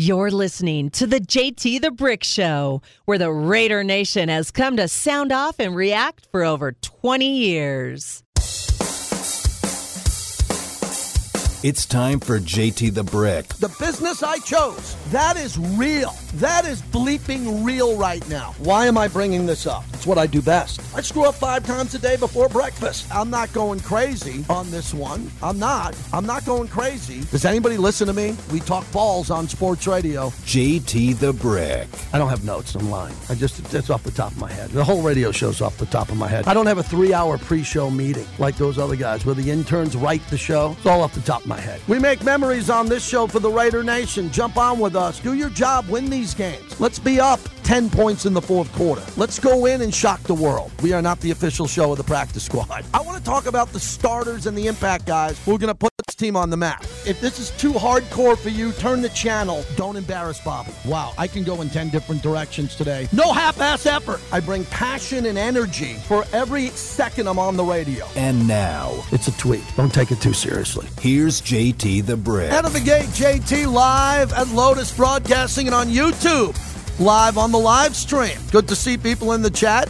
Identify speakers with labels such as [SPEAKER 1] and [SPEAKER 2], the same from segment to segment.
[SPEAKER 1] You're listening to the JT the Brick Show, where the Raider Nation has come to sound off and react for over 20 years.
[SPEAKER 2] It's time for JT the Brick.
[SPEAKER 3] The business I chose, that is real. That is bleeping real right now. Why am I bringing this up? It's what I do best. I screw up five times a day before breakfast. I'm not going crazy on this one. I'm not. I'm not going crazy. Does anybody listen to me? We talk balls on sports radio.
[SPEAKER 2] JT the Brick.
[SPEAKER 3] I don't have notes. I'm lying. I just, it's off the top of my head. The whole radio show's off the top of my head. I don't have a three hour pre show meeting like those other guys where the interns write the show. It's all off the top of my head. We make memories on this show for the Raider Nation. Jump on with us. Do your job. Win these games. Let's be up 10 points in the fourth quarter. Let's go in and shock the world. We are not the official show of the practice squad. I want to talk about the starters and the impact guys who are going to put this team on the map. If this is too hardcore for you, turn the channel. Don't embarrass Bobby. Wow, I can go in 10 different directions today. No half ass effort. I bring passion and energy for every second I'm on the radio.
[SPEAKER 2] And now,
[SPEAKER 3] It's a tweet. Don't take it too seriously.
[SPEAKER 2] here's JT the Brick.
[SPEAKER 3] Out of the gate, JT live at Lotus Broadcasting and on YouTube. Live on the live stream. Good to see people in the chat.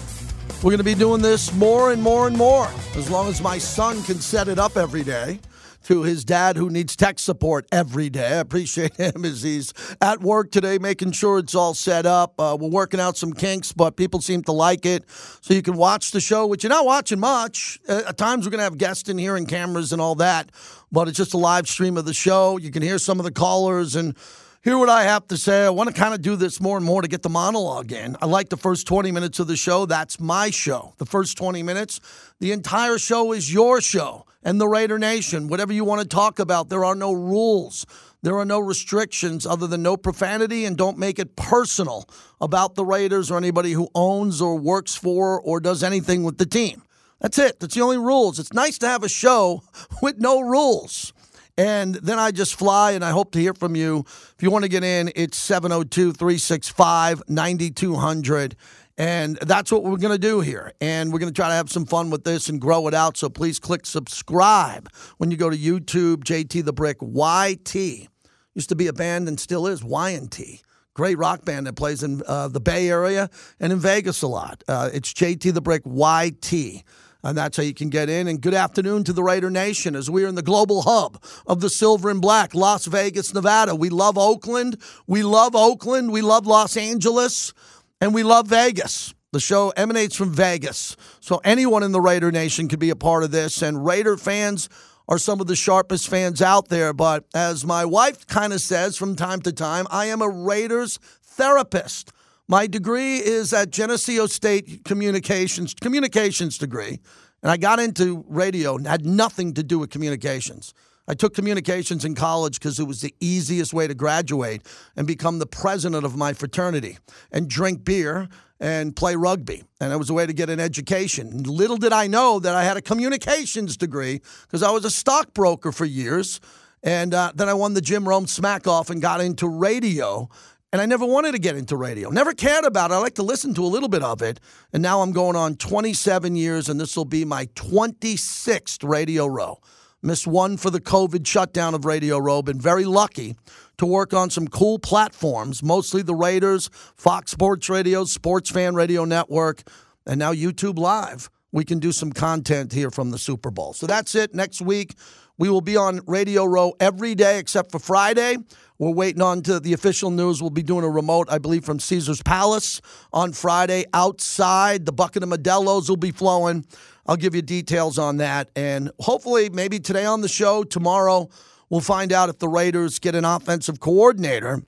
[SPEAKER 3] We're going to be doing this more and more and more as long as my son can set it up every day to his dad who needs tech support every day. I appreciate him as he's at work today making sure it's all set up. Uh, we're working out some kinks, but people seem to like it. So you can watch the show, which you're not watching much. Uh, at times we're going to have guests in here and cameras and all that, but it's just a live stream of the show. You can hear some of the callers and hear what I have to say. I want to kind of do this more and more to get the monologue in. I like the first 20 minutes of the show. That's my show. The first 20 minutes. The entire show is your show and the Raider Nation. Whatever you want to talk about, there are no rules. There are no restrictions other than no profanity and don't make it personal about the Raiders or anybody who owns or works for or does anything with the team. That's it. That's the only rules. It's nice to have a show with no rules. And then I just fly, and I hope to hear from you. If you want to get in, it's 702 365 9200. And that's what we're going to do here. And we're going to try to have some fun with this and grow it out. So please click subscribe when you go to YouTube, JT the Brick, YT. Used to be a band and still is, Y&T. Great rock band that plays in uh, the Bay Area and in Vegas a lot. Uh, it's JT the Brick, YT. And that's how you can get in. And good afternoon to the Raider Nation as we are in the global hub of the silver and black, Las Vegas, Nevada. We love Oakland. We love Oakland. We love Los Angeles. And we love Vegas. The show emanates from Vegas. So anyone in the Raider Nation could be a part of this. And Raider fans are some of the sharpest fans out there. But as my wife kind of says from time to time, I am a Raiders therapist. My degree is at Geneseo State Communications, communications degree. And I got into radio and had nothing to do with communications. I took communications in college because it was the easiest way to graduate and become the president of my fraternity and drink beer and play rugby. And it was a way to get an education. Little did I know that I had a communications degree because I was a stockbroker for years. And uh, then I won the Jim Rome smack off and got into radio. And I never wanted to get into radio, never cared about it. I like to listen to a little bit of it. And now I'm going on 27 years, and this will be my 26th Radio Row. Missed one for the COVID shutdown of Radio Row. Been very lucky to work on some cool platforms, mostly the Raiders, Fox Sports Radio, Sports Fan Radio Network, and now YouTube Live. We can do some content here from the Super Bowl. So that's it. Next week, we will be on Radio Row every day except for Friday. We're waiting on to the official news. We'll be doing a remote, I believe, from Caesar's Palace on Friday outside. The bucket of Modelo's will be flowing. I'll give you details on that. And hopefully, maybe today on the show, tomorrow, we'll find out if the Raiders get an offensive coordinator.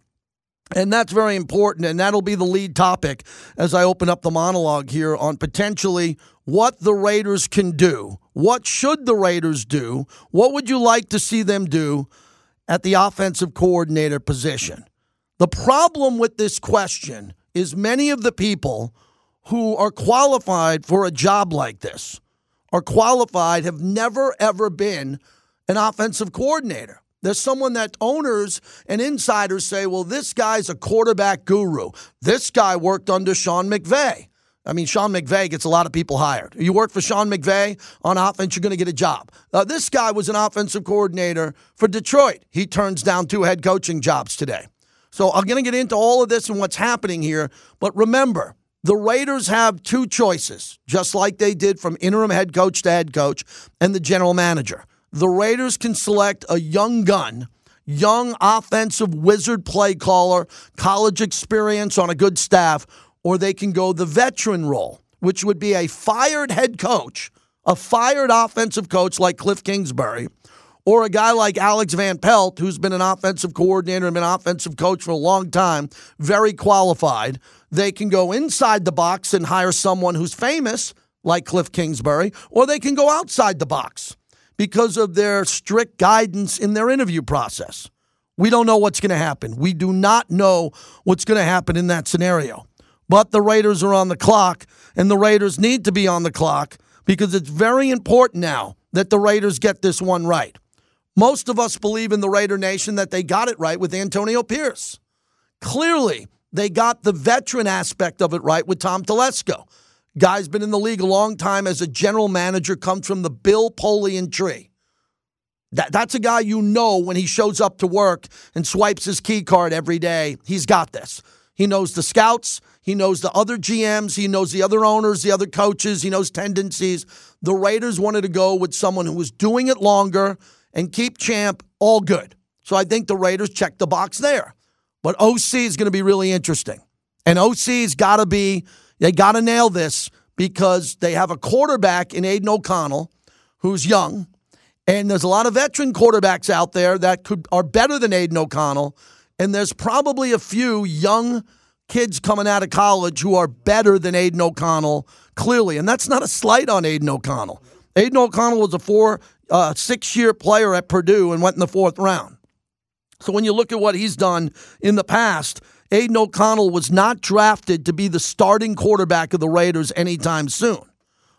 [SPEAKER 3] And that's very important. And that'll be the lead topic as I open up the monologue here on potentially what the Raiders can do. What should the Raiders do? What would you like to see them do at the offensive coordinator position? The problem with this question is many of the people who are qualified for a job like this are qualified have never ever been an offensive coordinator. There's someone that owners and insiders say, well, this guy's a quarterback guru. This guy worked under Sean McVay. I mean, Sean McVay gets a lot of people hired. You work for Sean McVay on offense, you're going to get a job. Uh, this guy was an offensive coordinator for Detroit. He turns down two head coaching jobs today. So I'm going to get into all of this and what's happening here. But remember, the Raiders have two choices, just like they did from interim head coach to head coach and the general manager. The Raiders can select a young gun, young offensive wizard play caller, college experience on a good staff, or they can go the veteran role, which would be a fired head coach, a fired offensive coach like Cliff Kingsbury or a guy like Alex Van Pelt, who's been an offensive coordinator and been an offensive coach for a long time, very qualified. They can go inside the box and hire someone who's famous, like Cliff Kingsbury, or they can go outside the box because of their strict guidance in their interview process. We don't know what's going to happen. We do not know what's going to happen in that scenario. But the Raiders are on the clock, and the Raiders need to be on the clock because it's very important now that the Raiders get this one right. Most of us believe in the Raider Nation that they got it right with Antonio Pierce. Clearly, they got the veteran aspect of it right with Tom Telesco. Guy's been in the league a long time as a general manager, comes from the Bill Polian tree. That, that's a guy you know when he shows up to work and swipes his key card every day. He's got this. He knows the scouts. He knows the other GMs. He knows the other owners, the other coaches. He knows tendencies. The Raiders wanted to go with someone who was doing it longer and keep Champ all good. So I think the Raiders check the box there. But OC is going to be really interesting. And OC's got to be, they got to nail this because they have a quarterback in Aidan O'Connell who's young. And there's a lot of veteran quarterbacks out there that could are better than Aidan O'Connell. And there's probably a few young kids coming out of college who are better than Aidan O'Connell, clearly. And that's not a slight on Aidan O'Connell. Aidan O'Connell was a four, uh, six year player at Purdue and went in the fourth round. So when you look at what he's done in the past, Aidan O'Connell was not drafted to be the starting quarterback of the Raiders anytime soon.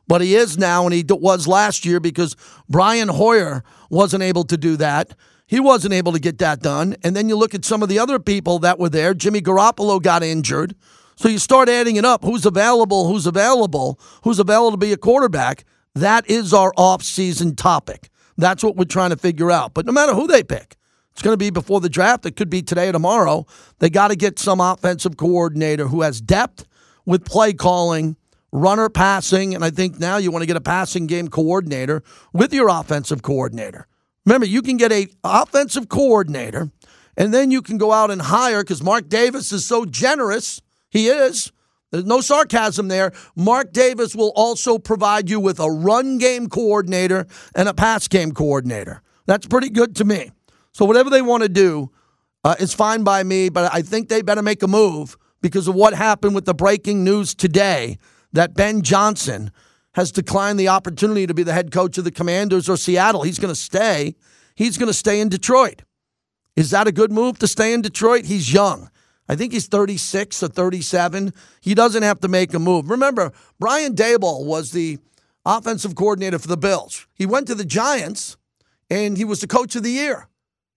[SPEAKER 3] But he is now, and he was last year because Brian Hoyer wasn't able to do that. He wasn't able to get that done. And then you look at some of the other people that were there. Jimmy Garoppolo got injured. So you start adding it up. Who's available? Who's available? Who's available to be a quarterback? That is our off-season topic. That's what we're trying to figure out. But no matter who they pick, it's going to be before the draft. It could be today or tomorrow. They got to get some offensive coordinator who has depth with play calling, runner passing, and I think now you want to get a passing game coordinator with your offensive coordinator. Remember, you can get a offensive coordinator, and then you can go out and hire because Mark Davis is so generous. He is there's no sarcasm there. Mark Davis will also provide you with a run game coordinator and a pass game coordinator. That's pretty good to me. So, whatever they want to do uh, is fine by me, but I think they better make a move because of what happened with the breaking news today that Ben Johnson has declined the opportunity to be the head coach of the Commanders or Seattle. He's going to stay. He's going to stay in Detroit. Is that a good move to stay in Detroit? He's young. I think he's 36 or 37. He doesn't have to make a move. Remember, Brian Daboll was the offensive coordinator for the Bills. He went to the Giants and he was the coach of the year.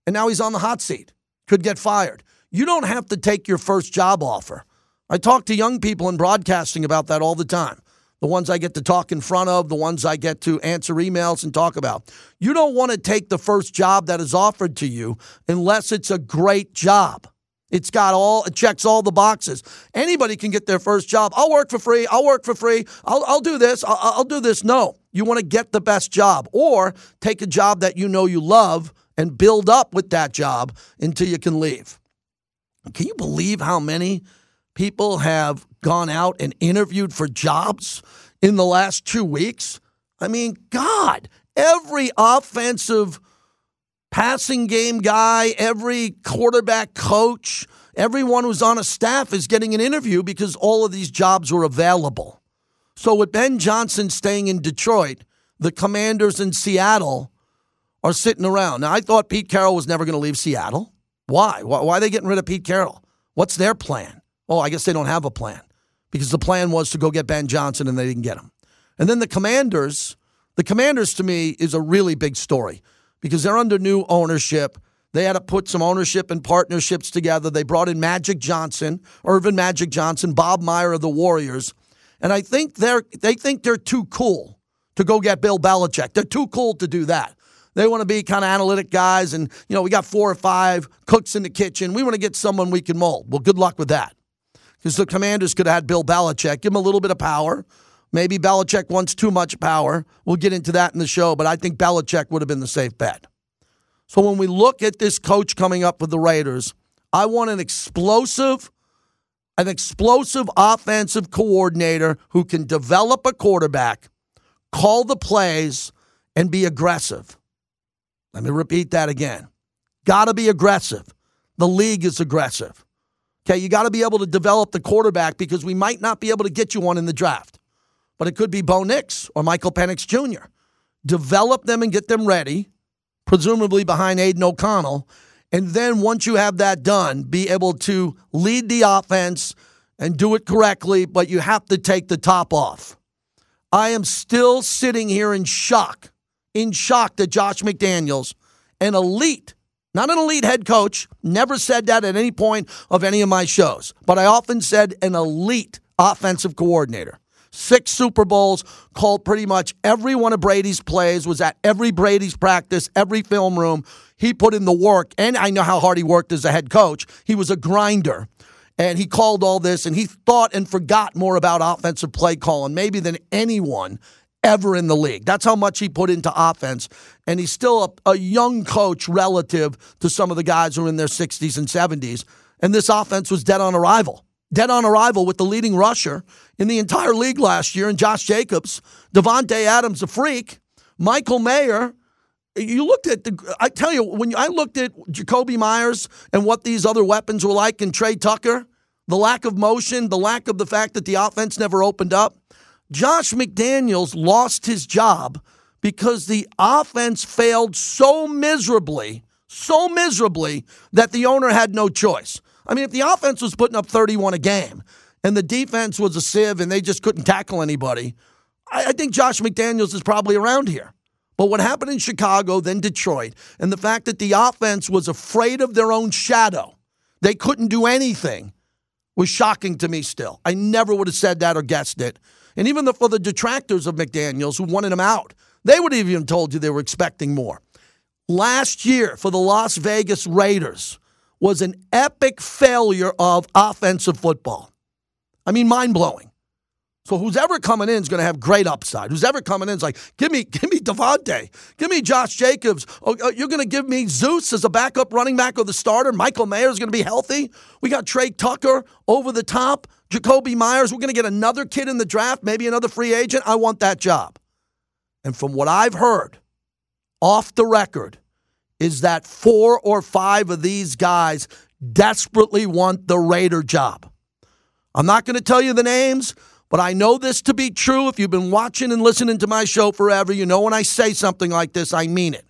[SPEAKER 3] And now he's on the hot seat. Could get fired. You don't have to take your first job offer. I talk to young people in broadcasting about that all the time. The ones I get to talk in front of, the ones I get to answer emails and talk about. You don't want to take the first job that is offered to you unless it's a great job. It's got all it checks all the boxes. Anybody can get their first job. I'll work for free. I'll work for free. I'll, I'll do this. I'll, I'll do this. No, you want to get the best job or take a job that you know you love and build up with that job until you can leave. Can you believe how many people have gone out and interviewed for jobs in the last two weeks? I mean, God, every offensive passing game guy, every quarterback coach, everyone who's on a staff is getting an interview because all of these jobs were available. So with Ben Johnson staying in Detroit, the Commanders in Seattle are sitting around. Now I thought Pete Carroll was never going to leave Seattle. Why? Why are they getting rid of Pete Carroll? What's their plan? Oh, I guess they don't have a plan because the plan was to go get Ben Johnson and they didn't get him. And then the Commanders, the Commanders to me is a really big story because they're under new ownership. They had to put some ownership and partnerships together. They brought in Magic Johnson, Earvin Magic Johnson, Bob Meyer of the Warriors. And I think they're they think they're too cool to go get Bill Belichick. They're too cool to do that. They want to be kind of analytic guys, and you know we got four or five cooks in the kitchen. We want to get someone we can mold. Well, good luck with that, because the Commanders could have had Bill Belichick, give him a little bit of power. Maybe Belichick wants too much power. We'll get into that in the show, but I think Belichick would have been the safe bet. So when we look at this coach coming up with the Raiders, I want an explosive, an explosive offensive coordinator who can develop a quarterback, call the plays, and be aggressive. Let me repeat that again. Got to be aggressive. The league is aggressive. Okay, you got to be able to develop the quarterback because we might not be able to get you one in the draft, but it could be Bo Nix or Michael Penix Jr. Develop them and get them ready, presumably behind Aidan O'Connell. And then once you have that done, be able to lead the offense and do it correctly, but you have to take the top off. I am still sitting here in shock in shock that Josh McDaniels, an elite, not an elite head coach, never said that at any point of any of my shows, but I often said an elite offensive coordinator. Six Super Bowls, called pretty much every one of Brady's plays, was at every Brady's practice, every film room. He put in the work, and I know how hard he worked as a head coach. He was a grinder and he called all this and he thought and forgot more about offensive play calling maybe than anyone ever in the league. That's how much he put into offense. And he's still a, a, young coach relative to some of the guys who are in their 60s and 70s. And this offense was dead on arrival. Dead on arrival with the leading rusher in the entire league last year, and Josh Jacobs, Davante Adams, a freak, Michael Mayer. You looked at the. I tell you, when I looked at Jakobi Meyers and what these other weapons were like, and Tre Tucker, the lack of motion, the lack of the fact that the offense never opened up. Josh McDaniels lost his job because the offense failed so miserably, so miserably that the owner had no choice. I mean, if the offense was putting up 31 a game and the defense was a sieve and they just couldn't tackle anybody, I, I think Josh McDaniels is probably around here. But what happened in Chicago, then Detroit, and the fact that the offense was afraid of their own shadow, they couldn't do anything, was shocking to me still. I never would have said that or guessed it. And even the, for the detractors of McDaniels who wanted him out, they would have even told you they were expecting more. Last year for the Las Vegas Raiders was an epic failure of offensive football. I mean, mind blowing. So who's ever coming in is going to have great upside. Who's ever coming in is like, give me, give me Davante, give me Josh Jacobs. Oh, oh you're going to give me Zeus as a backup running back or the starter. Michael Mayer is going to be healthy. We got Tre Tucker over the top. Jakobi Meyers. We're going to get another kid in the draft, maybe another free agent. I want that job. And from what I've heard, off the record, is that four or five of these guys desperately want the Raider job. I'm not going to tell you the names. But I know this to be true. If you've been watching and listening to my show forever, you know when I say something like this, I mean it.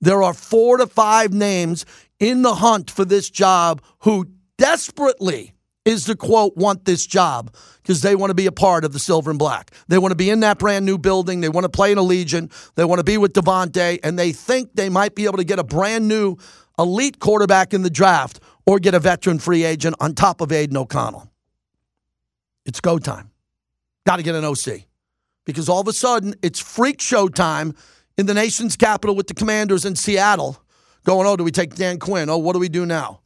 [SPEAKER 3] There are four to five names in the hunt for this job who desperately is the quote want this job because they want to be a part of the silver and black. They want to be in that brand new building. They want to play in Allegiant. They want to be with Davante, and they think they might be able to get a brand new elite quarterback in the draft or get a veteran free agent on top of Aidan O'Connell. It's go time. Got to get an OC because all of a sudden it's freak show time in the nation's capital with the Commanders in Seattle. Going, oh, do we take Dan Quinn? Oh, what do we do now?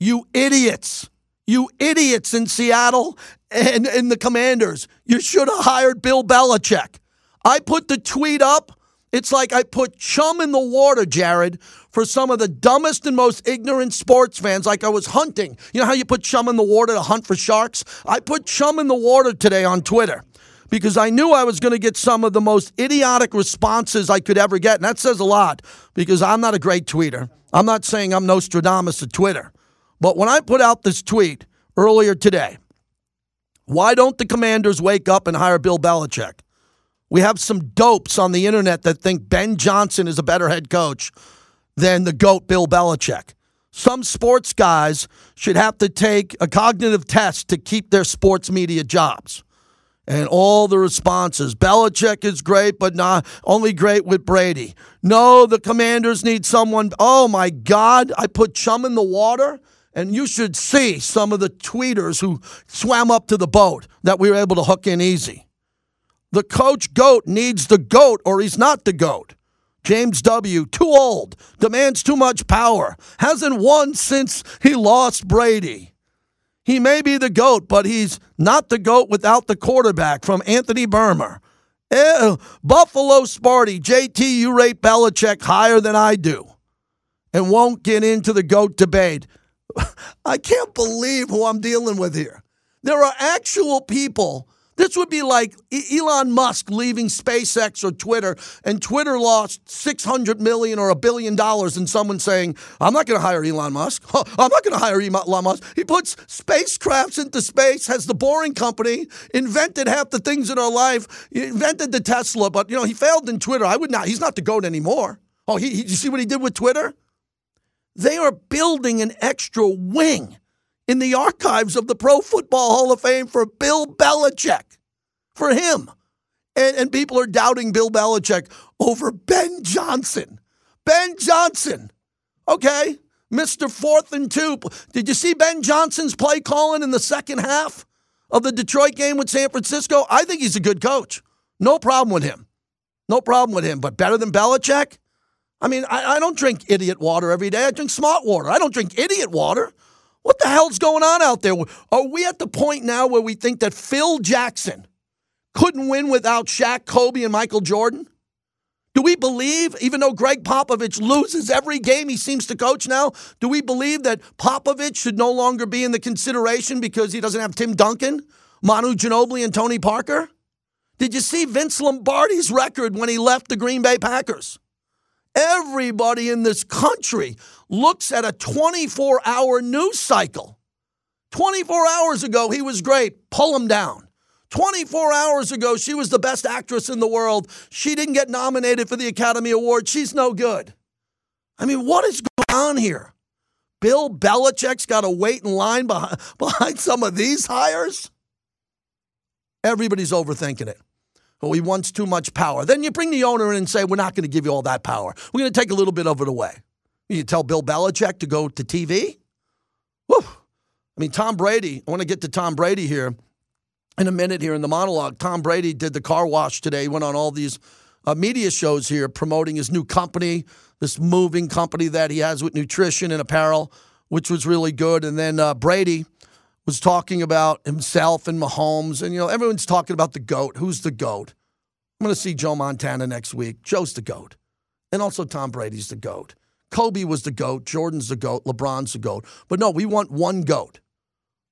[SPEAKER 3] You idiots. You idiots in Seattle and, and the Commanders. You should have hired Bill Belichick. I put the tweet up. It's like I put chum in the water, Jared, for some of the dumbest and most ignorant sports fans, like I was hunting. You know how you put chum in the water to hunt for sharks? I put chum in the water today on Twitter because I knew I was going to get some of the most idiotic responses I could ever get. And that says a lot because I'm not a great tweeter. I'm not saying I'm Nostradamus of Twitter. But when I put out this tweet earlier today, why don't the commanders wake up and hire Bill Belichick? We have some dopes on the internet that think Ben Johnson is a better head coach than the GOAT Bill Belichick. Some sports guys should have to take a cognitive test to keep their sports media jobs. And all the responses Belichick is great, but not only great with Brady. No, the commanders need someone. Oh my God, I put chum in the water. And you should see some of the tweeters who swam up to the boat that we were able to hook in easy. The coach GOAT needs the GOAT, or he's not the GOAT. James W., too old, demands too much power, hasn't won since he lost Brady. He may be the GOAT, but he's not the GOAT without the quarterback from Anthony Burmer. Eh, Buffalo Sparty, JT, you rate Belichick higher than I do and won't get into the GOAT debate. I can't believe who I'm dealing with here. There are actual people this would be like Elon Musk leaving SpaceX or Twitter, and Twitter lost six hundred million or a billion dollars, and someone saying, "I'm not going to hire Elon Musk. I'm not going to hire Elon Musk." He puts spacecrafts into space, has the Boring Company, invented half the things in our life, he invented the Tesla, but you know he failed in Twitter. I would not. He's not the goat anymore. Oh, he, he you see what he did with Twitter? They are building an extra wing in the archives of the Pro Football Hall of Fame for Bill Belichick, for him. And, and people are doubting Bill Belichick over Ben Johnson. Ben Johnson, okay, Mr. Fourth and Two. Did you see Ben Johnson's play calling in the second half of the Detroit game with San Francisco? I think he's a good coach. No problem with him. No problem with him. But better than Belichick? I mean, I, I don't drink idiot water every day. I drink smart water. I don't drink idiot water. What the hell's going on out there? Are we at the point now where we think that Phil Jackson couldn't win without Shaq, Kobe, and Michael Jordan? Do we believe, even though Gregg Popovich loses every game he seems to coach now, do we believe that Popovich should no longer be in the consideration because he doesn't have Tim Duncan, Manu Ginobili, and Tony Parker? Did you see Vince Lombardi's record when he left the Green Bay Packers? Everybody in this country looks at a 24 hour news cycle. 24 hours ago, he was great. Pull him down. 24 hours ago, she was the best actress in the world. She didn't get nominated for the Academy Award. She's no good. I mean, what is going on here? Bill Belichick's got to wait in line behind, behind some of these hires? Everybody's overthinking it. Oh, he wants too much power. Then you bring the owner in and say, We're not going to give you all that power. We're going to take a little bit of it away. You tell Bill Belichick to go to TV? Whew. I mean, Tom Brady, I want to get to Tom Brady here in a minute here in the monologue. Tom Brady did the car wash today. He went on all these uh, media shows here promoting his new company, this moving company that he has with nutrition and apparel, which was really good. And then uh, Brady was talking about himself and Mahomes. And, you know, everyone's talking about the GOAT. Who's the GOAT? I'm going to see Joe Montana next week. Joe's the GOAT. And also Tom Brady's the GOAT. Kobe was the GOAT. Jordan's the GOAT. LeBron's the GOAT. But no, we want one GOAT.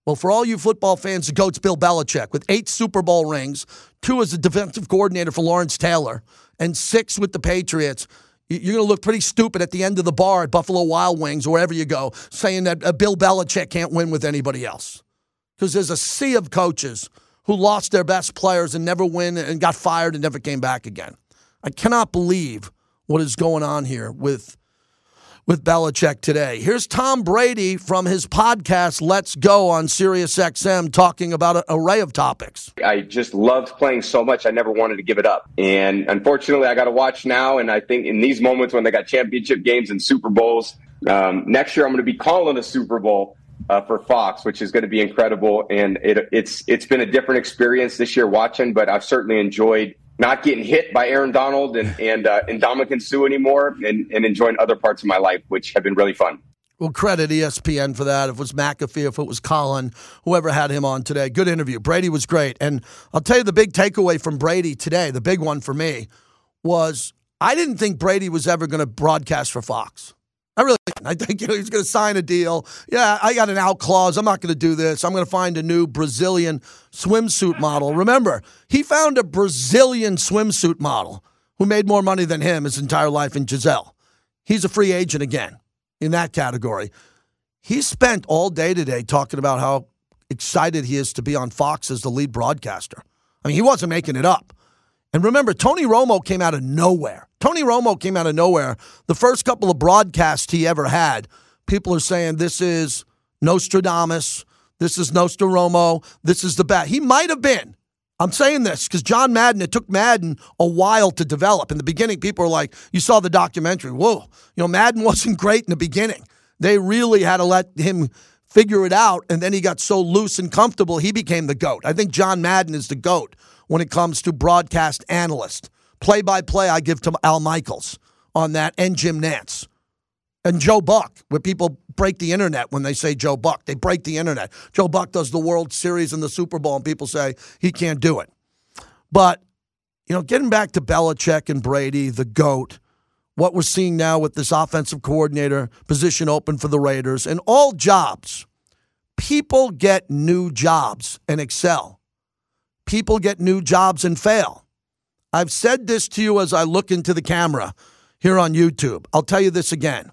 [SPEAKER 3] Well, for all you football fans, the GOAT's Bill Belichick with eight Super Bowl rings, two as the defensive coordinator for Lawrence Taylor, and six with the Patriots. You're going to look pretty stupid at the end of the bar at Buffalo Wild Wings or wherever you go saying that uh, Bill Belichick can't win with anybody else. Because there's a sea of coaches who lost their best players and never win and got fired and never came back again. I cannot believe what is going on here with with Belichick today. Here's Tom Brady from his podcast Let's Go on SiriusXM talking about an array of topics.
[SPEAKER 4] I just loved playing so much I never wanted to give it up. And unfortunately I got to watch now and I think in these moments when they got championship games and Super Bowls, um, next year I'm going to be calling a Super Bowl uh, for Fox, which is going to be incredible. And it, it's it's been a different experience this year watching, but I've certainly enjoyed not getting hit by Aaron Donald and and uh, and Ndamukong Suh anymore, and, and enjoying other parts of my life, which have been really fun.
[SPEAKER 3] Well, credit ESPN for that. If it was McAfee, if it was Colin, whoever had him on today, good interview. Brady was great, and I'll tell you the big takeaway from Brady today. The big one for me was I didn't think Brady was ever going to broadcast for Fox. I really. I think you know, he's going to sign a deal. Yeah, I got an out clause. I'm not going to do this. I'm going to find a new Brazilian swimsuit model. Remember, he found a Brazilian swimsuit model who made more money than him his entire life in Gisele. He's a free agent again in that category. He spent all day today talking about how excited he is to be on Fox as the lead broadcaster. I mean, he wasn't making it up. And remember, Tony Romo came out of nowhere. Tony Romo came out of nowhere. The first couple of broadcasts he ever had, people are saying this is Nostradamus, this is Nostromo, this is the best. He might have been. I'm saying this because John Madden, it took Madden a while to develop. In the beginning, people were like, you saw the documentary. Whoa, you know, Madden wasn't great in the beginning. They really had to let him figure it out. And then he got so loose and comfortable, he became the GOAT. I think John Madden is the GOAT when it comes to broadcast analyst. Play by play, I give to Al Michaels on that, and Jim Nantz. And Joe Buck, where people break the internet when they say Joe Buck. They break the internet. Joe Buck does the World Series and the Super Bowl, and people say he can't do it. But, you know, getting back to Belichick and Brady, the GOAT, what we're seeing now with this offensive coordinator position open for the Raiders, and all jobs, people get new jobs and excel. People get new jobs and fail. I've said this to you as I look into the camera here on YouTube. I'll tell you this again.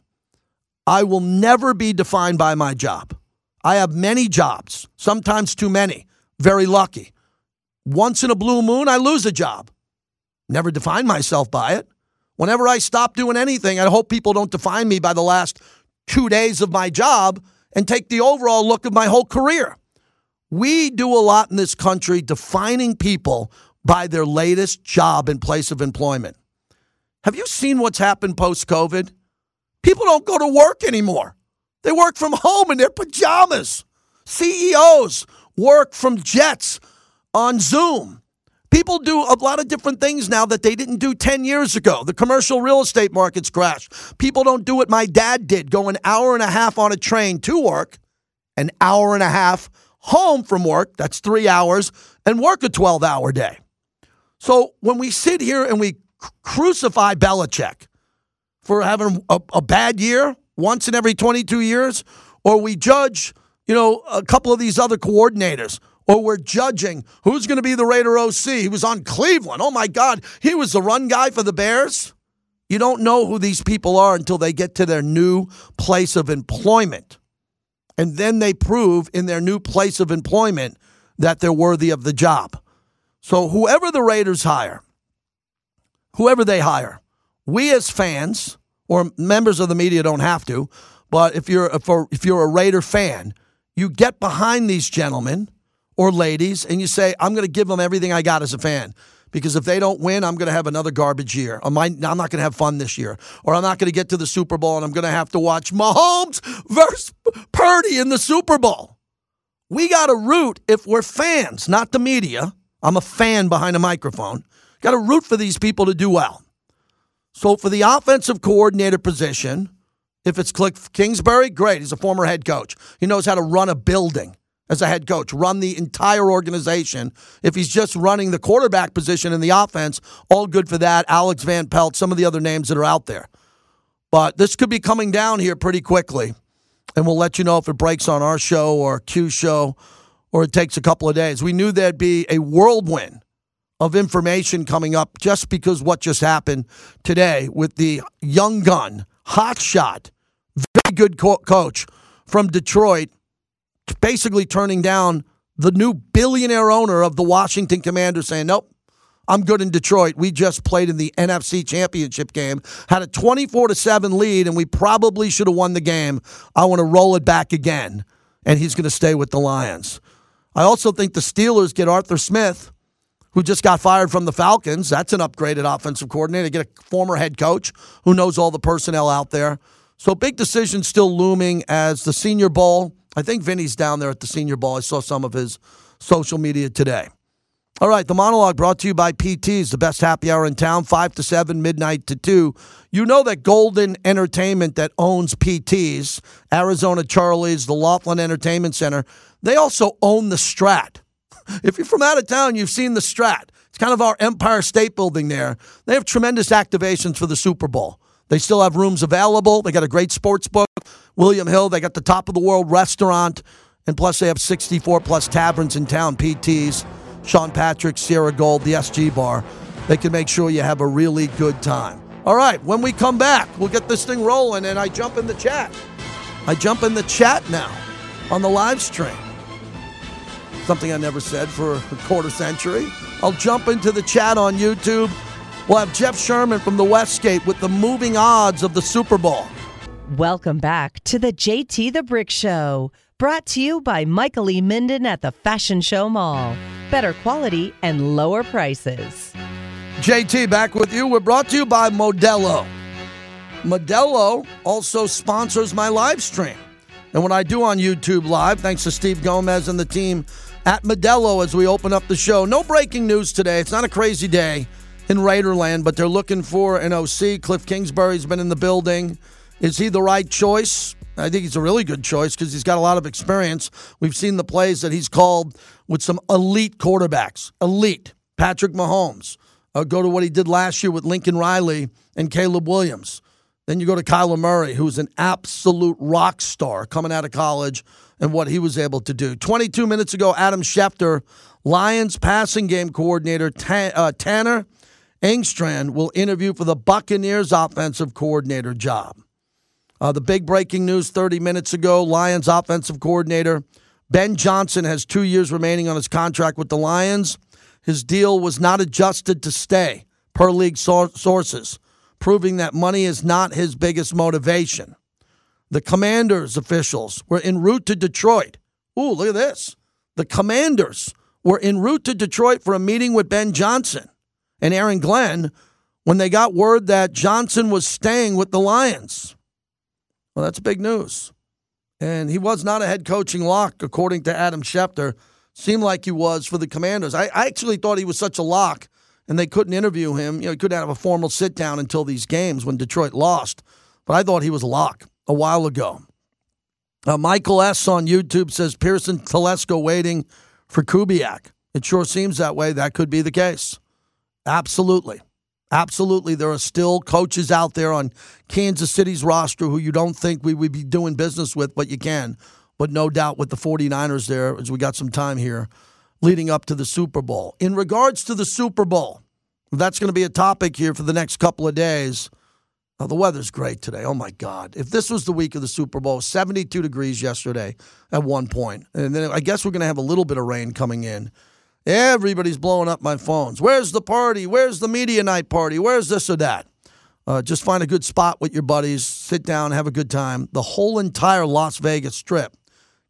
[SPEAKER 3] I will never be defined by my job. I have many jobs, sometimes too many. Very lucky. Once in a blue moon, I lose a job. Never define myself by it. Whenever I stop doing anything, I hope people don't define me by the last two days of my job and take the overall look of my whole career. We do a lot in this country defining people by their latest job and place of employment. Have you seen what's happened post COVID? People don't go to work anymore. They work from home in their pajamas. CEOs work from jets on Zoom. People do a lot of different things now that they didn't do 10 years ago. The commercial real estate market's crashed. People don't do what my dad did go an hour and a half on a train to work, an hour and a half home from work, that's three hours, and work a 12 hour day. So when we sit here and we crucify Belichick, for having a, a bad year once in every 22 years, or we judge, you know, a couple of these other coordinators, or we're judging who's going to be the Raider OC. He was on Cleveland. Oh my God, he was the run guy for the Bears. You don't know who these people are until they get to their new place of employment. And then they prove in their new place of employment that they're worthy of the job. So, whoever the Raiders hire, whoever they hire, we as fans or members of the media don't have to, but if you're if, if you're a Raider fan, you get behind these gentlemen or ladies and you say, "I'm going to give them everything I got as a fan." Because if they don't win, I'm going to have another garbage year. I'm not going to have fun this year. Or I'm not going to get to the Super Bowl and I'm going to have to watch Mahomes versus Purdy in the Super Bowl. We got to root if we're fans, not the media. I'm a fan behind a microphone. Got to root for these people to do well. So for the offensive coordinator position, if it's Cliff Kingsbury, great. He's a former head coach. He knows how to run a building as a head coach, run the entire organization. If he's just running the quarterback position in the offense, all good for that. Alex Van Pelt, some of the other names that are out there. But this could be coming down here pretty quickly. And we'll let you know if it breaks on our show or Q show or it takes a couple of days. We knew there'd be a whirlwind of information coming up just because what just happened today with the young gun, hot shot, very good co- coach from Detroit, basically turning down the new billionaire owner of the Washington Commanders, saying, Nope, I'm good in Detroit. We just played in the NFC Championship game, had a 24 to 7 lead, and we probably should have won the game. I want to roll it back again. And he's going to stay with the Lions. I also think the Steelers get Arthur Smith who just got fired from the Falcons. That's an upgraded offensive coordinator. Get a former head coach who knows all the personnel out there. So big decisions still looming as the Senior Bowl. I think Vinny's down there at the Senior Bowl. I saw some of his social media today. All right, the monologue brought to you by PT's, the best happy hour in town, 5 to 7, midnight to 2. You know that Golden Entertainment that owns PT's, Arizona Charlie's, the Laughlin Entertainment Center, they also own the Strat. If you're from out of town, you've seen the Strat. It's kind of our Empire State Building there. They have tremendous activations for the Super Bowl. They still have rooms available. They got a great sports book. William Hill, they got the top of the world restaurant. And plus, they have 64 plus taverns in town, PTs, Sean Patrick, Sierra Gold, the SG Bar. They can make sure you have a really good time. All right, when we come back, we'll get this thing rolling, and I jump in the chat. I jump in the chat now on the live stream something I never said for a quarter century. I'll jump into the chat on YouTube. We'll have Jeff Sherman from the Westgate with the moving odds of the Super Bowl.
[SPEAKER 1] Welcome back to the JT the Brick Show, brought to you by Michael E. Minden at the Fashion Show Mall. Better quality and lower prices.
[SPEAKER 3] JT back with you. We're brought to you by Modelo. Modelo also sponsors my live stream. And what I do on YouTube Live, thanks to Steve Gomez and the team at Modelo as we open up the show. No breaking news today. It's not a crazy day. in Raiderland, but they're looking for an OC. Cliff Kingsbury's been in the building. Is he the right choice? I think he's a really good choice because he's got a lot of experience. We've seen the plays that he's called with some elite quarterbacks. Elite. Patrick Mahomes. Uh, go to what he did last year with Lincoln Riley and Caleb Williams. Then you go to Kyler Murray, who's an absolute rock star coming out of college and what he was able to do. 22 minutes ago, Adam Schefter, Lions passing game coordinator uh, Tanner Engstrand will interview for the Buccaneers offensive coordinator job. Uh, the big breaking news 30 minutes ago Lions offensive coordinator Ben Johnson has two years remaining on his contract with the Lions. His deal was not adjusted to stay, per league sources, proving that money is not his biggest motivation. The Commanders officials were en route to Detroit. Ooh, look at this. The Commanders were en route to Detroit for a meeting with Ben Johnson and Aaron Glenn when they got word that Johnson was staying with the Lions. Well, that's big news. And he was not a head coaching lock, according to Adam Schefter. Seemed like he was for the Commanders. I, I actually thought he was such a lock, and they couldn't interview him. You know, he couldn't have a formal sit down until these games when Detroit lost. But I thought he was a lock a while ago. Uh, Michael S. on YouTube says Pearson Telesco waiting for Kubiak. It sure seems that way. That could be the case. Absolutely. Absolutely. There are still coaches out there on Kansas City's roster who you don't think we would be doing business with, but you can. But no doubt with the 49ers there, as we got some time here leading up to the Super Bowl. In regards to the Super Bowl, that's going to be a topic here for the next couple of days. Oh, the weather's great today. Oh my God! If this was the week of the Super Bowl, 72 degrees yesterday at one point, and then I guess we're going to have a little bit of rain coming in. Everybody's blowing up my phones. Where's the party? Where's the media night party? Where's this or that? Uh, just find a good spot with your buddies, sit down, have a good time. The whole entire Las Vegas Strip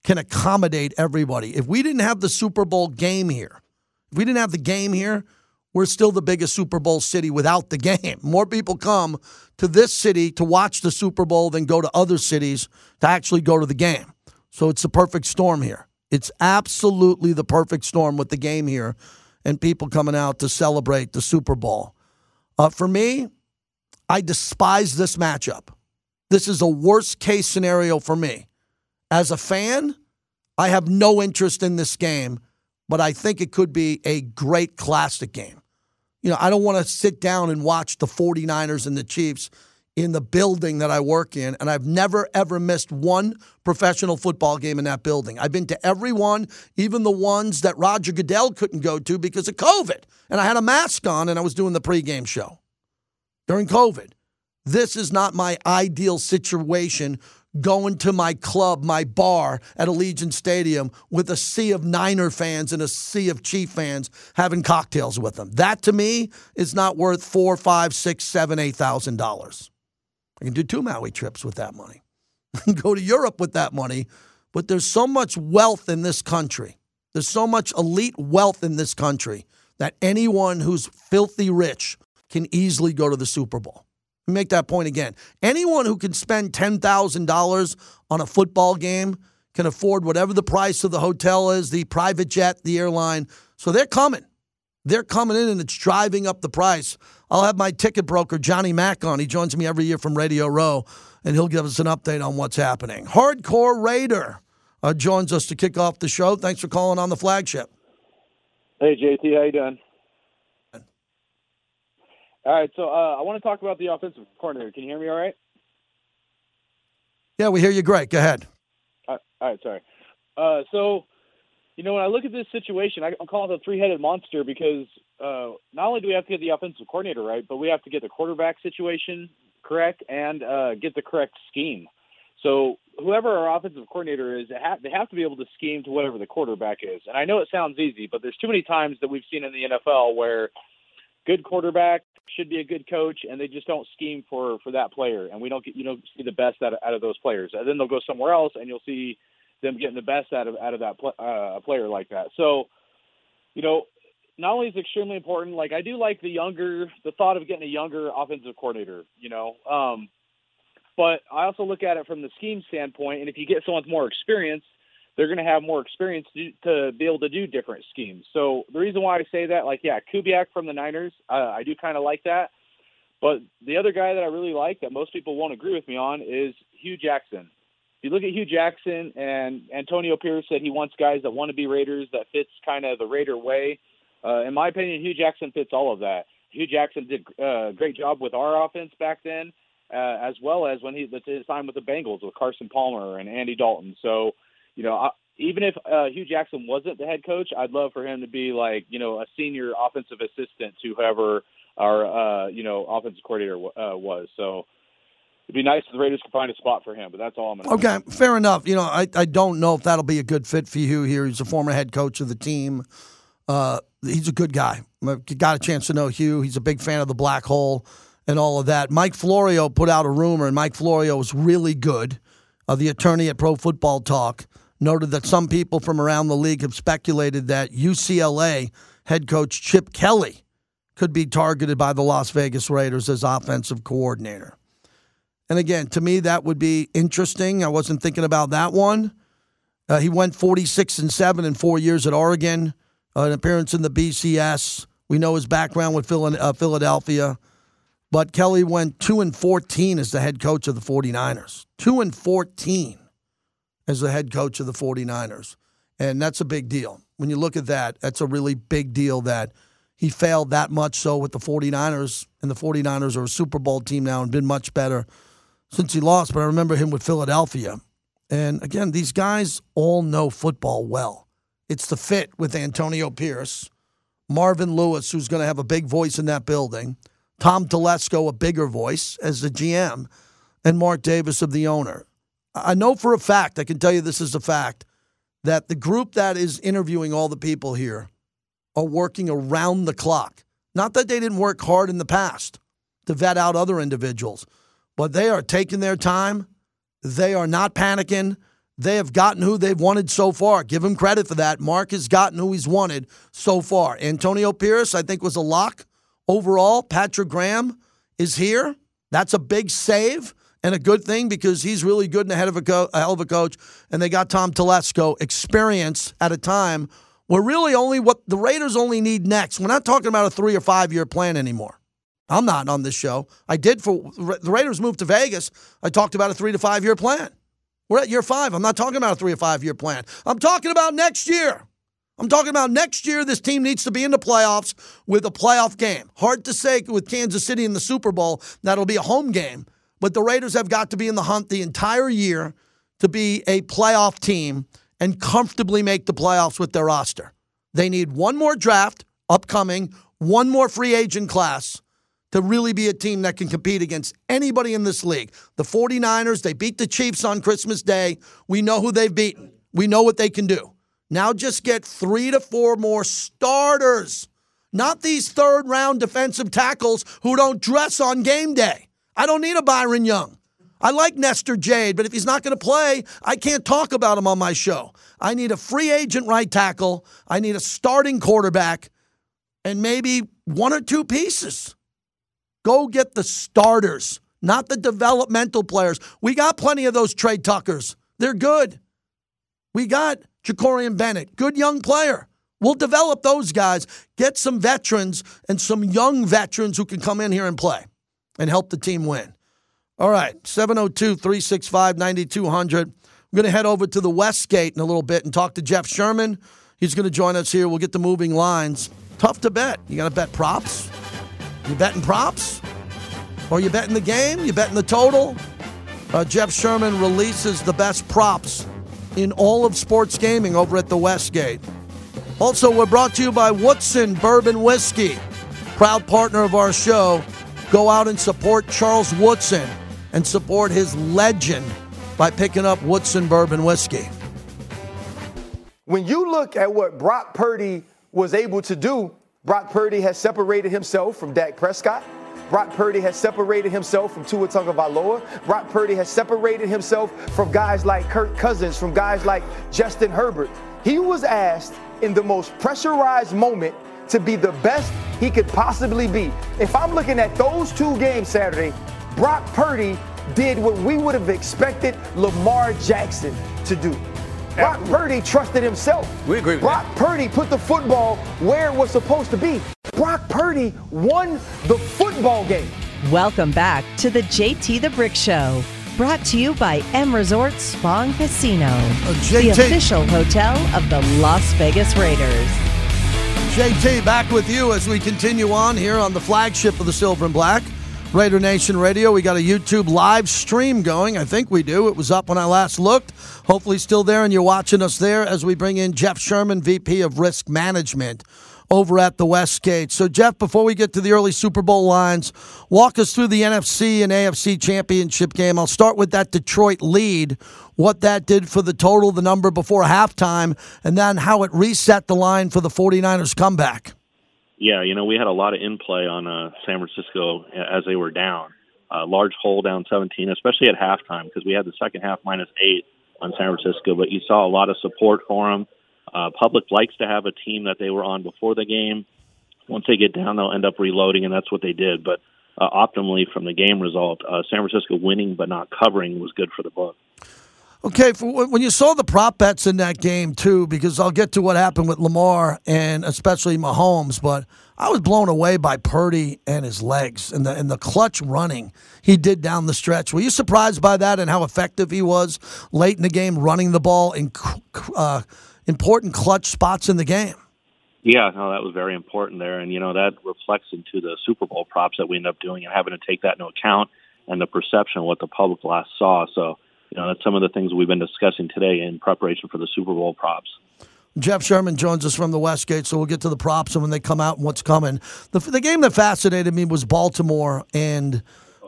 [SPEAKER 3] can accommodate everybody. If we didn't have the Super Bowl game here, if we didn't have the game here, we're still the biggest Super Bowl city without the game. More people come to this city to watch the Super Bowl than go to other cities to actually go to the game. So it's the perfect storm here. It's absolutely the perfect storm with the game here and people coming out to celebrate the Super Bowl. Uh, for me, I despise this matchup. This is a worst case scenario for me. As a fan, I have no interest in this game, but I think it could be a great classic game. You know, I don't want to sit down and watch the 49ers and the Chiefs in the building that I work in, and I've never, ever missed one professional football game in that building. I've been to every one, even the ones that Roger Goodell couldn't go to because of COVID. And I had a mask on and I was doing the pregame show during COVID. This is not my ideal situation going to my club, my bar at Allegiant Stadium with a sea of Niner fans and a sea of Chief fans having cocktails with them. That to me is not worth four, five, six, seven, eight thousand dollars. I can do two Maui trips with that money. Go to Europe with that money. But there's so much wealth in this country. There's so much elite wealth in this country that anyone who's filthy rich can easily go to the Super Bowl. Make that point again. Anyone who can spend $10,000 on a football game can afford whatever the price of the hotel is, the private jet, the airline. So they're coming. They're coming in and it's driving up the price I'll have my ticket broker, Johnny Mack, on. He joins me every year from Radio Row, and he'll give us an update on what's happening. Hardcore Raider uh, joins us to kick off the show. Thanks for calling on the flagship.
[SPEAKER 5] Hey, JT, how you doing? All right, so uh, I want to talk about the offensive coordinator. Can you hear me all right?
[SPEAKER 3] Yeah, we hear you great. Go ahead.
[SPEAKER 5] All right, sorry. Uh, so you know, when I look at this situation, I, am calling it a three-headed monster because uh, not only do we have to get the offensive coordinator right, but we have to get the quarterback situation correct and uh, get the correct scheme. So whoever our offensive coordinator is, they have to be able to scheme to whatever the quarterback is. And I know it sounds easy, but there's too many times that we've seen in the NFL where good quarterback should be a good coach, and they just don't scheme for for that player, and we don't get you know see the best out of, out of those players. And then they'll go somewhere else, and you'll see them getting the best out of out of that pl- uh, a player like that. So, you know, not only is it extremely important, like I do like the younger, the thought of getting a younger offensive coordinator, you know, um, but I also look at it from the scheme standpoint, and if you get someone with more experience, they're going to have more experience to, to, be able to do different schemes. So the reason why I say that, like, yeah, Kubiak from the Niners, uh, I do kind of like that. But the other guy that I really like that most people won't agree with me on is Hue Jackson. You look at Hue Jackson and Antonio Pierce said he wants guys that want to be Raiders that fits kind of the Raider way. Uh, in my opinion, Hue Jackson fits all of that. Hue Jackson did uh, a great job with our offense back then, uh, as well as when he time with the Bengals with Carson Palmer and Andy Dalton. So, you know, I, even if uh, Hue Jackson wasn't the head coach, I'd love for him to be like, you know, a senior offensive assistant to whoever our, uh, you know, offensive coordinator uh, was. So it'd be nice if the Raiders could find a spot for him, but that's all I'm going
[SPEAKER 3] to Okay, fair enough. You know, I, I don't know if that'll be a good fit for you here. He's a former head coach of the team. Uh, he's a good guy. Got a chance to know Hue. He's a big fan of the black hole and all of that. Mike Florio put out a rumor, and Mike Florio was really good. Uh, the attorney at Pro Football Talk noted that some people from around the league have speculated that UCLA head coach Chip Kelly could be targeted by the Las Vegas Raiders as offensive coordinator. And again, to me, that would be interesting. I wasn't thinking about that one. Uh, he went 46 and 7 in four years at Oregon, uh, an appearance in the BCS. We know his background with uh, Philadelphia. But Kelly went 2 and 14 as the head coach of the 49ers. 2 and 14 as the head coach of the 49ers. And that's a big deal. When you look at that, that's a really big deal that he failed that much so with the 49ers, and the 49ers are a Super Bowl team now and been much better since he lost. But I remember him with Philadelphia. And again, these guys all know football well. It's the fit with Antonio Pierce, Marvin Lewis, who's going to have a big voice in that building, Tom Telesco, a bigger voice as the GM, and Mark Davis of the owner. I know for a fact, I can tell you this is a fact, that the group that is interviewing all the people here are working around the clock. Not that they didn't work hard in the past to vet out other individuals, but they are taking their time. They are not panicking. They have gotten who they've wanted so far. Give him credit for that. Mark has gotten who he's wanted so far. Antonio Pierce, I think, was a lock overall. Patrick Graham is here. That's a big save and a good thing because he's really good and a, head of a, co- a hell of a coach. And they got Tom Telesco, experience at a time where really only what the Raiders only need next. We're not talking about a three or five year plan anymore. I'm not on this show. I did for the Raiders moved to Vegas. I talked about a three to five year plan. We're at year five. I'm not talking about a three or five year plan. I'm talking about next year. I'm talking about next year, this team needs to be in the playoffs with a playoff game. Hard to say with Kansas City in the Super Bowl, that'll be a home game. But the Raiders have got to be in the hunt the entire year to be a playoff team and comfortably make the playoffs with their roster. They need one more draft upcoming, one more free agent class to really be a team that can compete against anybody in this league. The 49ers, they beat the Chiefs on Christmas Day. We know who they've beaten, we know what they can do. Now just get three to four more starters, not these third round defensive tackles who don't dress on game day. I don't need a Byron Young. I like Nesta Jade, but if he's not going to play, I can't talk about him on my show. I need a free agent right tackle. I need a starting quarterback and maybe one or two pieces. Go get the starters, not the developmental players. We got plenty of those Tre Tuckers. They're good. We got Jakorian Bennett, good young player. We'll develop those guys, get some veterans and some young veterans who can come in here and play and help the team win. All right, 702 365 9200. We're going to head over to the Westgate in a little bit and talk to Jeff Sherman. He's going to join us here. We'll get the moving lines. Tough to bet. You got to bet props? You betting props? Or you betting the game? You betting the total? Uh, Jeff Sherman releases the best props in all of sports gaming over at the Westgate. Also, we're brought to you by Woodson Bourbon Whiskey, proud partner of our show. Go out and support Charles Woodson and support his legend by picking up Woodson Bourbon Whiskey.
[SPEAKER 6] When you look at what Brock Purdy was able to do, Brock Purdy has separated himself from Dak Prescott. Brock Purdy has separated himself from Tua Tagovailoa. Brock Purdy has separated himself from guys like Kirk Cousins, from guys like Justin Herbert. He was asked in the most pressurized moment to be the best he could possibly be. If I'm looking at those two games Saturday, Brock Purdy did what we would have expected Lamar Jackson to do. Brock Purdy trusted himself.
[SPEAKER 7] We agree with
[SPEAKER 6] Brock Purdy put the football where it was supposed to be. Brock Purdy won the football game.
[SPEAKER 1] Welcome back to the JT the Brick Show. Brought to you by M Resort Spa and Casino,
[SPEAKER 3] Uh,
[SPEAKER 1] the official hotel of the Las Vegas Raiders.
[SPEAKER 3] JT back with you as we continue on here on the flagship of the Silver and Black. Raider Nation Radio. We got a YouTube live stream going. I think we do. It was up when I last looked. Hopefully, still there, and you're watching us there as we bring in Jeff Sherman, VP of Risk Management over at the Westgate. So, Jeff, before we get to the early Super Bowl lines, walk us through the NFC and AFC championship game. I'll start with that Detroit lead, what that did for the total, the number before halftime, and then how it reset the line for the 49ers comeback.
[SPEAKER 8] Yeah, you know, we had a lot of in play on uh, San Francisco as they were down. Uh, large hole down 17, especially at halftime, because we had the second half minus eight on San Francisco. But you saw a lot of support for them. Uh, public likes to have a team that they were on before the game. Once they get down, they'll end up reloading, and that's what they did. But uh, optimally, from the game result, uh, San Francisco winning but not covering was good for the book.
[SPEAKER 3] Okay, for when you saw the prop bets in that game too, because I'll get to what happened with Lamar and especially Mahomes, but I was blown away by Purdy and his legs and the and the clutch running he did down the stretch. Were you surprised by that and how effective he was late in the game, running the ball in uh, important clutch spots in the game?
[SPEAKER 8] Yeah, no, that was very important there, and you know that reflects into the Super Bowl props that we end up doing and having to take that into account and the perception of what the public last saw. So you know, that's some of the things we've been discussing today in preparation for the Super Bowl props.
[SPEAKER 3] Jeff Sherman joins us from the Westgate, so we'll get to the props and when they come out and what's coming. The, the game that fascinated me was Baltimore and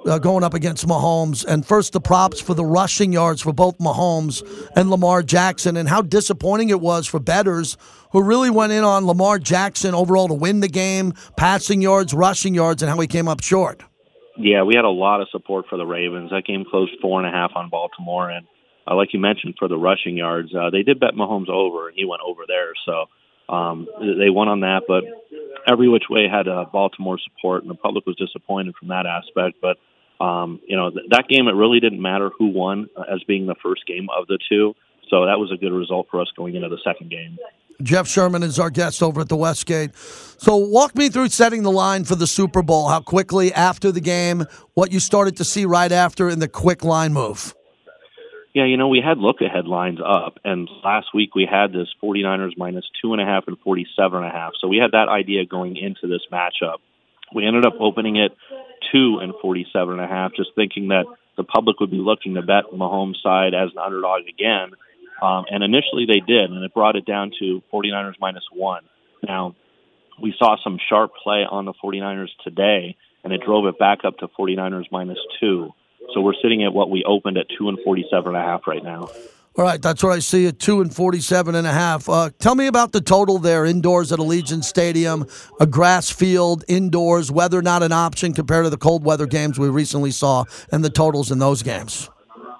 [SPEAKER 3] uh, going up against Mahomes. And first, the props for the rushing yards for both Mahomes and Lamar Jackson, and how disappointing it was for betters who really went in on Lamar Jackson overall to win the game, passing yards, rushing yards, and how he came up short.
[SPEAKER 8] Yeah, we had a lot of support for the Ravens. That game closed four and a half on Baltimore, and uh, like you mentioned, for the rushing yards, uh, they did bet Mahomes over, and he went over there. So um, they won on that, but every which way had uh, Baltimore support, and the public was disappointed from that aspect. But um, you know, th- that game it really didn't matter who won uh, as being the first game of the two. So that was a good result for us going into the second game.
[SPEAKER 3] Jeff Sherman is our guest over at the Westgate. So, walk me through setting the line for the Super Bowl. How quickly after the game, what you started to see right after in the quick line move.
[SPEAKER 8] Yeah, you know, we had look ahead lines up, and last week we had this 49ers minus two and a half and 47 and a half. So we had that idea going into this matchup. We ended up opening it two and 47 and a half, just thinking that the public would be looking to bet Mahomes' side as an underdog again. Um, and initially they did, and it brought it down to 49ers minus one. Now, we saw some sharp play on the 49ers today, and it drove it back up to 49ers minus two. So we're sitting at what we opened at two and 47 and a half right now.
[SPEAKER 3] All right, that's what I see at two and 47 and a half. Uh, tell me about the total there indoors at Allegiant Stadium, a grass field, indoors, weather not an option compared to the cold weather games we recently saw, and the totals in those games.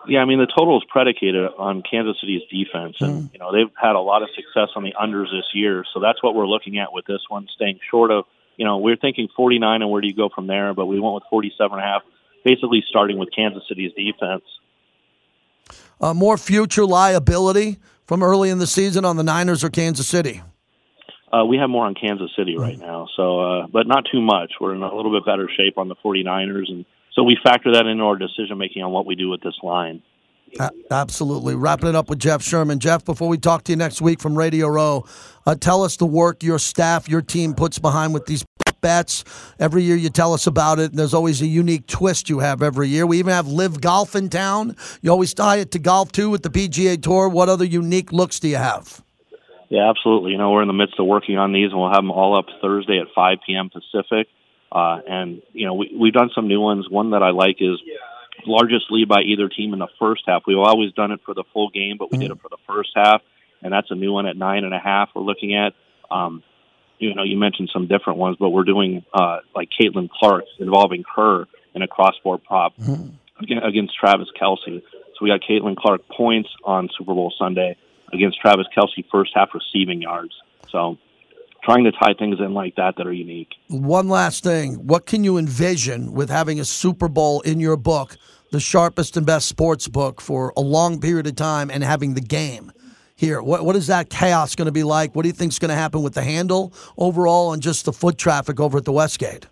[SPEAKER 8] Yeah, I mean the total is predicated on Kansas City's defense, and you know they've had a lot of success on the unders this year. So that's what we're looking at with this one, staying short of. You know, we're thinking 49, and where do you go from there? But we went with 47 and a half, basically starting with Kansas City's defense.
[SPEAKER 3] Uh, more future liability from early in the season on the Niners or Kansas City.
[SPEAKER 8] Uh, we have more on Kansas City right now, so uh, but not too much. We're in a little bit better shape on the 49ers, and so we factor that into our decision making on what we do with this line.
[SPEAKER 3] Absolutely. Wrapping it up with Jeff Sherman. Jeff, before we talk to you next week from Radio Row, uh, tell us the work your staff, your team puts behind with these bets. Every year you tell us about it, and there's always a unique twist you have every year. We even have Live Golf in town. You always tie it to golf too with the PGA Tour. What other unique looks do you have?
[SPEAKER 8] Yeah, absolutely. You know, we're in the midst of working on these, and we'll have them all up Thursday at 5 p.m. Pacific. Uh, and you know, we, we've done some new ones. One that I like is largest lead by either team in the first half. We've always done it for the full game, but we did it for the first half, and that's a new one at nine and a half. We're looking at. Um, you know, you mentioned some different ones, but we're doing uh, like Caitlin Clark involving her in a cross-board prop against, against Travis Kelce. So we got Caitlin Clark points on Super Bowl Sunday against Travis Kelce first half receiving yards. So trying to tie things in like that that are unique.
[SPEAKER 3] One last thing. What can you envision with having a Super Bowl in your book, the sharpest and best sports book for a long period of time, and having the game? here? What, what is that chaos going to be like? What do you think is going to happen with the handle overall and just the foot traffic over at the Westgate?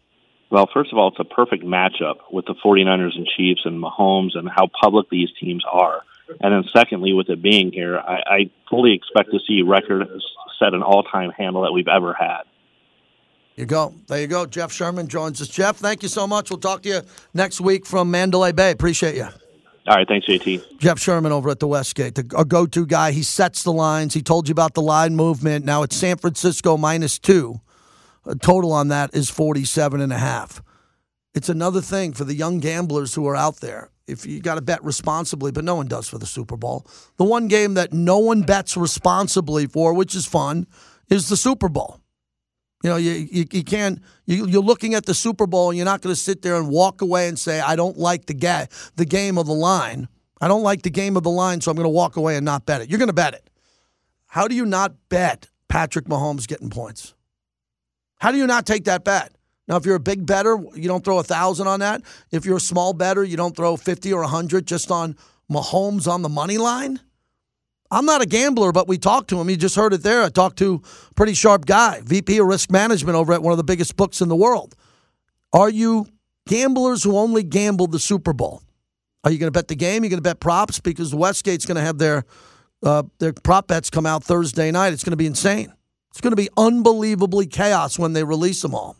[SPEAKER 8] Well, first of all, it's a perfect matchup with the 49ers and Chiefs and Mahomes and how public these teams are. And then secondly, with it being here, I, I fully expect to see record set an all-time handle that we've ever had.
[SPEAKER 3] You go. There you go. Jeff Sherman joins us. Jeff, thank you so much. We'll talk to you next week from Mandalay Bay. Appreciate you.
[SPEAKER 8] All right, thanks, JT.
[SPEAKER 3] Jeff Sherman over at the Westgate, the, a go-to guy. He sets the lines. He told you about the line movement. Now it's San Francisco minus two. A total on that is 47 and a half. It's another thing for the young gamblers who are out there. If you got to bet responsibly, but no one does for the Super Bowl. The one game that no one bets responsibly for, which is fun, is the Super Bowl. You know, you, you, you can't, you, you're looking at the Super Bowl and you're not going to sit there and walk away and say, I don't like the, ga- the game of the line. I don't like the game of the line, so I'm going to walk away and not bet it. You're going to bet it. How do you not bet Patrick Mahomes getting points? How do you not take that bet? Now, if you're a big better, you don't throw a thousand on that. If you're a small better, you don't throw 50 or 100 just on Mahomes on the money line. I'm not a gambler, but we talked to him. You just heard it there. I talked to a pretty sharp guy, VP of risk management over at one of the biggest books in the world. Are you gamblers who only gamble the Super Bowl? Are you going to bet the game? You're going to bet props because Westgate's going to have their uh, their prop bets come out Thursday night. It's going to be insane. It's going to be unbelievably chaos when they release them all.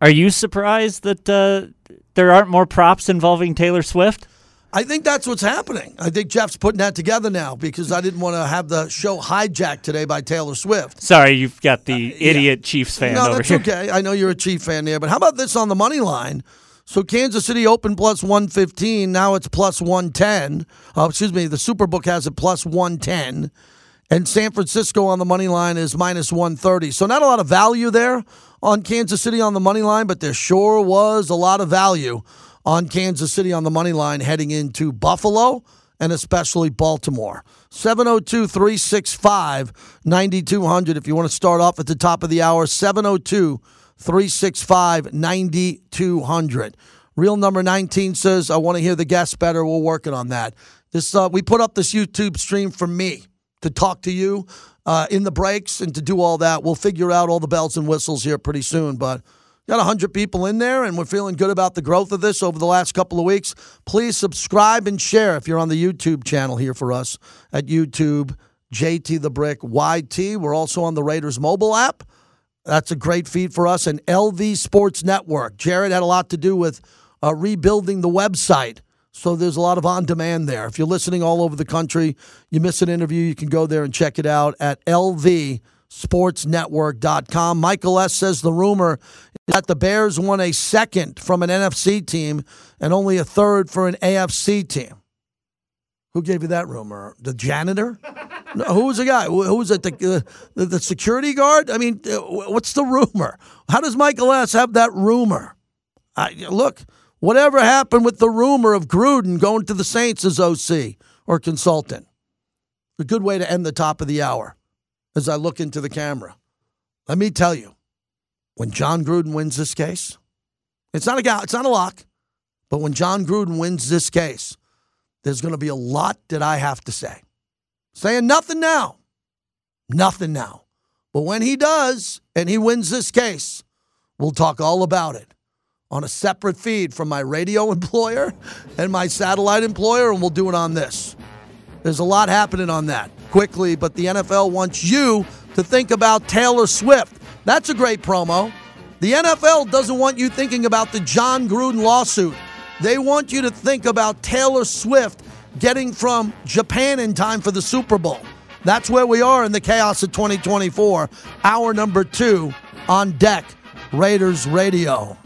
[SPEAKER 7] Are you surprised that uh, there aren't more props involving Taylor Swift?
[SPEAKER 3] I think that's what's happening. I think Jeff's putting that together now because I didn't want to have the show hijacked today by Taylor Swift.
[SPEAKER 7] Sorry, you've got the idiot Chiefs fan
[SPEAKER 3] no,
[SPEAKER 7] over
[SPEAKER 3] that's
[SPEAKER 7] here.
[SPEAKER 3] okay. I know you're a Chief fan there, but how about this on the money line? So Kansas City opened plus 115. Now it's plus 110. Uh, excuse me, the Superbook has it plus 110. And San Francisco on the money line is minus 130. So not a lot of value there on Kansas City on the money line, but there sure was a lot of value on Kansas City on the money line heading into Buffalo and especially Baltimore. 702 365 9200 if you want to start off at the top of the hour. 702 365 9200. Real number 19 says, I want to hear the guest better. We're working on that. This uh, We put up this YouTube stream for me to talk to you uh, in the breaks and to do all that. We'll figure out all the bells and whistles here pretty soon, but got 100 people in there and we're feeling good about the growth of this over the last couple of weeks. Please subscribe and share if you're on the YouTube channel here for us at YouTube, JT the Brick YT. We're also on the Raiders mobile app. That's a great feed for us and LV Sports Network. Jared had a lot to do with uh, rebuilding the website. So there's a lot of on demand there. If you're listening all over the country, you miss an interview, you can go there and check it out at lvsportsnetwork.com. Michael S. says the rumor that the Bears won a second from an NFC team and only a third for an AFC team. Who gave you that rumor? The janitor? No, who was the guy? Who was it? The, uh, the, the security guard? I mean, uh, what's the rumor? How does Michael S. have that rumor? I, look, Whatever happened with the rumor of Gruden going to the Saints as OC or consultant? A good way to end the top of the hour as I look into the camera. Let me tell you, when Jon Gruden wins this case, it's not a it's not a lock, but when Jon Gruden wins this case, there's going to be a lot that I have to say. Saying nothing now, nothing now. But when he does and he wins this case, we'll talk all about it on a separate feed from my radio employer and my satellite employer, and we'll do it on this. There's a lot happening on that quickly, but the NFL wants you to think about Taylor Swift. That's a great promo. The NFL doesn't want you thinking about the Jon Gruden lawsuit. They want you to think about Taylor Swift getting from Japan in time for the Super Bowl. That's where we are in the chaos of 2024. Hour number two on deck, Raiders Radio.